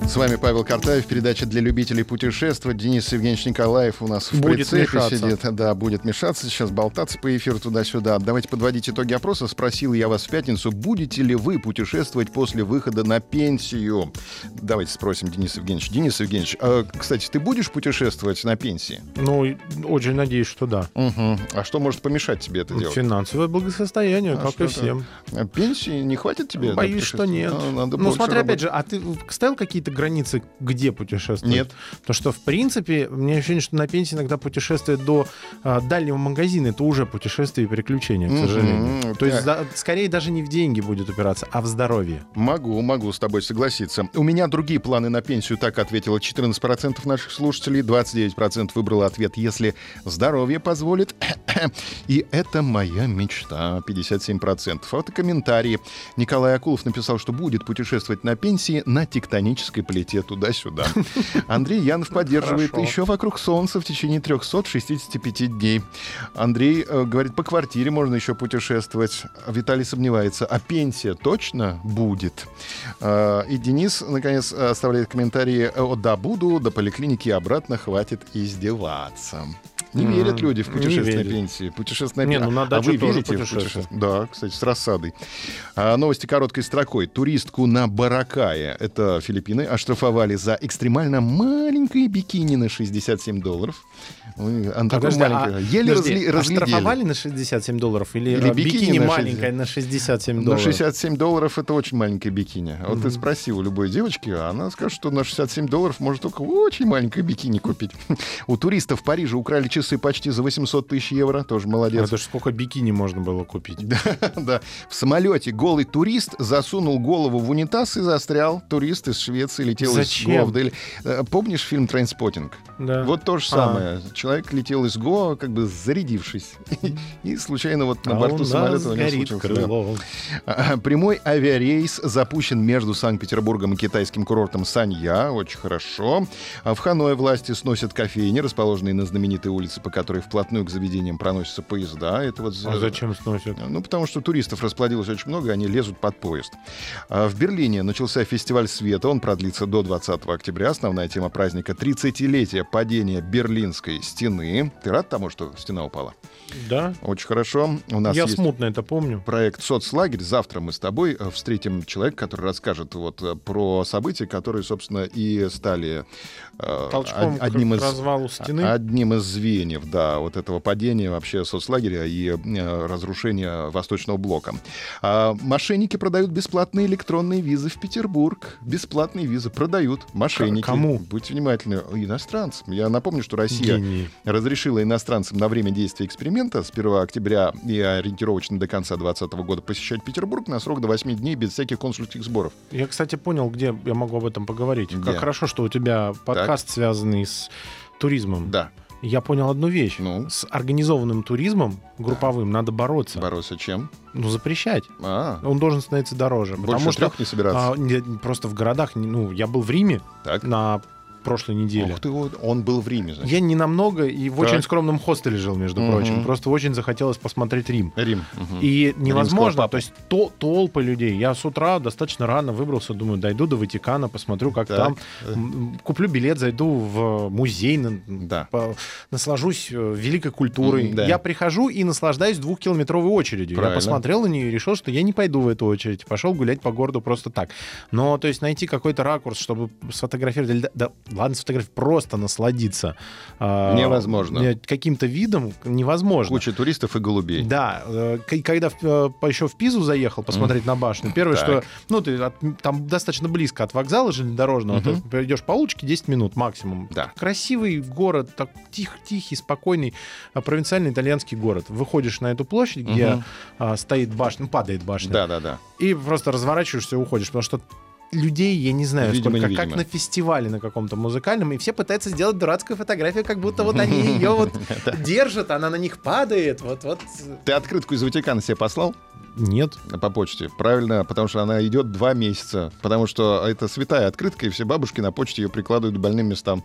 С вами Павел Картаев, передача для любителей путешествовать. Денис Евгеньевич Николаев у нас в Будет прицепе мешаться. сидит. Да, будет мешаться, сейчас болтаться по эфиру туда-сюда. Давайте подводить итоги опроса. Спросил я вас в пятницу, будете ли вы путешествовать после выхода на пенсию? Давайте спросим Дениса Евгеньевича. Денис Евгеньевич, а, кстати, ты будешь путешествовать на пенсии? Ну, очень надеюсь, что да. Угу. А что может помешать тебе это делать? Финансовое благосостояние, А как и всем. Пенсии не хватит тебе? Боюсь, что нет. А, надо ну, смотри, опять же, а ты ставил какие-то границы, где путешествовать? Нет. То, что, в принципе, меня ощущение, что на пенсии иногда путешествие до а, дальнего магазина, это уже путешествие и приключения, к сожалению. То есть, Да. да, скорее, даже не в деньги будет упираться, а в здоровье. Могу, могу с тобой согласиться. У меня другие планы на пенсию, так ответило 14% наших слушателей, 29% выбрало ответ «если здоровье позволит». И это моя мечта, 57%. А вот и комментарии. Николай Акулов написал, что будет путешествовать на пенсии на тектонической плите туда-сюда. Андрей Янов поддерживает Хорошо. еще вокруг Солнца в течение 365 дней. Андрей э, говорит, по квартире можно еще путешествовать. Виталий сомневается, а пенсия точно будет? Э, и Денис, наконец, оставляет комментарии, «О, да, буду, до поликлиники и обратно хватит издеваться. Не верят люди в на верят. пенсии. Путешествие на Не, ну на а дачу вы тоже верите в путешествие. Да, кстати, с рассадой. А, новости короткой строкой. Туристку на Баракае, это Филиппины, оштрафовали за экстремально маленькое бикини на 67 долларов. Она такое Подожди, а-. Еле подожди, разли- а разглядели. штрафовали на 67 долларов или, Или а, бикини бикини, на маленькое 60? на 67 На долларов? 67 долларов это очень маленькое бикини. Вот ты спроси у любой девочки, а она скажет, что на 67 долларов может только очень маленькое бикини купить. У туристов в Париже украли часы почти за 800 тысяч евро. Тоже молодец. Это ж сколько бикини можно было купить? Да. В самолете голый турист засунул голову в унитаз и застрял. Турист из Швеции летел Зачем? из Гоа в Дели. Э, Помнишь фильм «Трейнспоттинг»? Да. Вот то же А. самое. Человек летел из Гоа, как бы зарядившись. И случайно вот на А борту самолета у него случился, да. А, Прямой авиарейс запущен между Санкт-Петербургом и китайским курортом Санья. Очень хорошо. А В Ханое власти сносят кофейни, расположенные на знаменитой улице, по которой вплотную к заведениям проносятся поезда. Это вот А зачем сносят? ну, потому что туристов расплодилось очень много, они лезут под поезд. А В Берлине начался фестиваль света. Он продлится до 20 октября. Основная тема праздника — 30-летие падения Берлинской стены. Ты рад тому, что стена упала? Да. Очень хорошо. У нас Я есть смутно это помню. проект «Соцлагерь». Завтра мы с тобой э, встретим человека, который расскажет вот э, про события, которые, собственно, и стали э, Толчком од- одним из развалу стены. одним из звеньев, да, вот этого падения вообще соцлагеря и э, разрушения Восточного блока. А, мошенники продают бесплатные электронные визы в Петербург. Бесплатные визы продают мошенники. К- кому? Будьте внимательны. Иностранцам. Я напомню, что Россия Гении. разрешила иностранцам на время действия эксперимента с 1 октября и ориентировочно до конца 2020 года посещать Петербург на срок до 8 дней без всяких консульских сборов. Я, кстати, понял, где я могу об этом поговорить. Где? Как хорошо, что у тебя подкаст, связанный с туризмом. Да. Я понял одну вещь. Ну? С организованным туризмом групповым надо бороться. Бороться чем? Ну, запрещать. А, Он должен становиться дороже. больше потому что трех не собираться. а, не- просто в городах, ну, я был в Риме так. на прошлой неделе. Ух ты, он был в Риме, значит. Я не намного и в Так. очень скромном хостеле жил, между Мгм. прочим. Просто очень захотелось посмотреть Рим. Рим. мгм. И невозможно, то есть то, толпы людей. Я с утра достаточно рано выбрался, думаю, дойду до Ватикана, посмотрю, как Так. там. М, Куплю билет, зайду в музей, на- Да. по- наслажусь э, великой культурой. Да. Я прихожу и наслаждаюсь двухкилометровой очередью. Правильно. Я посмотрел на нее и решил, что я не пойду в эту очередь. Пошел гулять по городу просто так. Но, то есть, найти какой-то ракурс, чтобы сфотографировать, да, ладно, сфотографировать, просто насладиться. а, Невозможно. э, Каким-то видом невозможно. Куча туристов и голубей. Да, э, когда э, еще в Пизу заехал посмотреть на башню, первое, Так. что, ну, ты от- там достаточно близко от вокзала железнодорожного, Мгм. ты идешь по улочке 10 минут максимум. Да. Красивый город, так тих, тихий, спокойный, а, провинциальный итальянский город. Выходишь на эту площадь, где а, стоит башня, ну, падает башня, Да, да, да. и просто разворачиваешься и уходишь, потому что людей, я не знаю, Видимо, сколько, как на фестивале на каком-то музыкальном, и все пытаются сделать дурацкую фотографию, как будто вот они ее вот держат, она на них падает, вот, вот. Ты открытку из Ватикана себе послал? Нет. По почте. Правильно, потому что она идет два месяца. Потому что это святая открытка, и все бабушки на почте ее прикладывают к больным местам.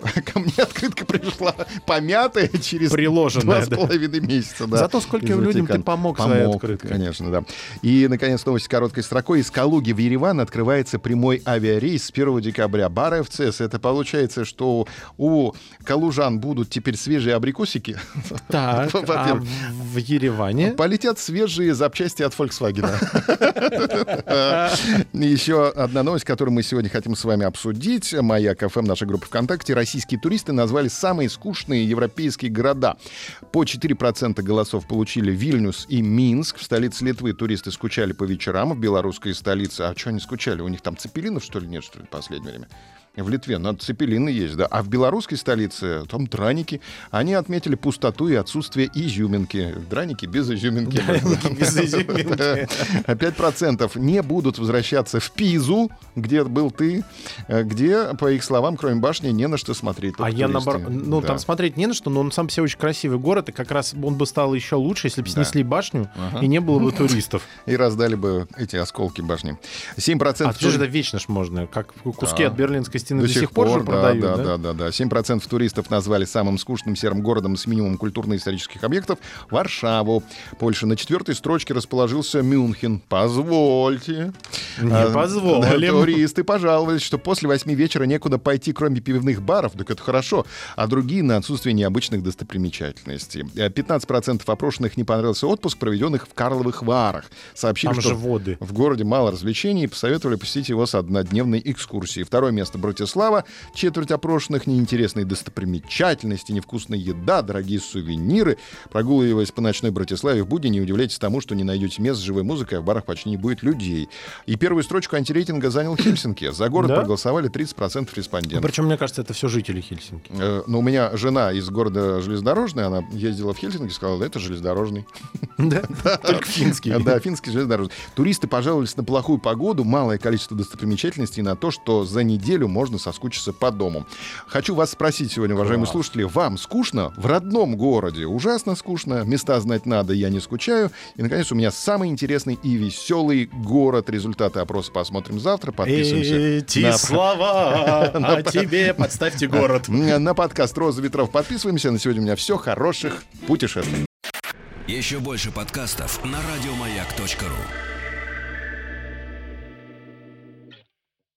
Ко мне открытка пришла помятая через Приложенная, два с да. половиной месяца. Да, Зато скольким из людям ты Ватикана. помог своей Помог, открыткой. конечно, да. И, наконец, новость короткой строкой. Из Калуги в Ереван открывается прямой авиарейс с 1 декабря. Бар ФЦС. Это получается, что у калужан будут теперь свежие абрикосики. Так, а в Ереване? Полетят свежие запчасти от Volkswagen. Еще одна новость, которую мы сегодня хотим с вами обсудить. Моя КФМ, наша группа ВКонтакте. Российские туристы назвали самые скучные европейские города. По 4% голосов получили Вильнюс и Минск. В столице Литвы туристы скучали по вечерам. В белорусской столице... А что они скучали? У них там цепелинов, что ли, нет, что ли, в последнее время? В Литве, надо цепелины есть, да. А в белорусской столице там драники. Они отметили пустоту и отсутствие изюминки. Драники без изюминки. Драники без изюминки. Да. 5% не будут возвращаться в Пизу, где был ты, э, где, по их словам, кроме башни, не на что смотреть. А я наоборот, ну там смотреть не на что, но он сам себе очень красивый город, и как раз он бы стал еще лучше, если бы снесли башню и не было бы туристов. И раздали бы эти осколки башни. 7% А что же это вечно ж можно? Как куски от Берлинской стены до, сих пор, же да, продают, да, да? да, да, да. 7% туристов назвали самым скучным серым городом с минимумом культурно-исторических объектов Варшаву. Польша на четвертой строчке расположился Мюнхен. Позвольте. Не А, позволим. Туристы пожаловались, что после восьми вечера некуда пойти, кроме пивных баров. Так это хорошо. А другие на отсутствие необычных достопримечательностей. Э, 15% опрошенных не понравился отпуск, проведенных в Карловых Варах. Сообщили, Там что же воды. в городе мало развлечений и посоветовали посетить его с однодневной экскурсией. Второе место Братислава. Четверть опрошенных неинтересные достопримечательности, невкусная еда, дорогие сувениры. Прогуливаясь по ночной Братиславе в будни, не удивляйтесь тому, что не найдете мест с живой музыкой, а в барах почти не будет людей. И первую строчку антирейтинга занял Хельсинки. За город Да? проголосовали 30% респондентов. Причем, мне кажется, это все жители Хельсинки. Э, Но у меня жена из города железнодорожный, она ездила в Хельсинки и сказала, да, это железнодорожный. Да? Только финский. Да, финский железнодорожный. Туристы пожаловались на плохую погоду, малое количество достопримечательностей на то, что за неделю можно соскучиться по дому. Хочу вас спросить сегодня, уважаемые Класс. слушатели, вам скучно в родном городе? Ужасно скучно, места знать надо, я не скучаю. И, наконец, у меня самый интересный и веселый город. Результаты опроса посмотрим завтра. Подписываемся Эти на- слова о тебе подставьте город. на подкаст «Роза ветров». Подписываемся. На сегодня у меня все. Хороших путешествий. Еще больше подкастов на радиомаяк.ру.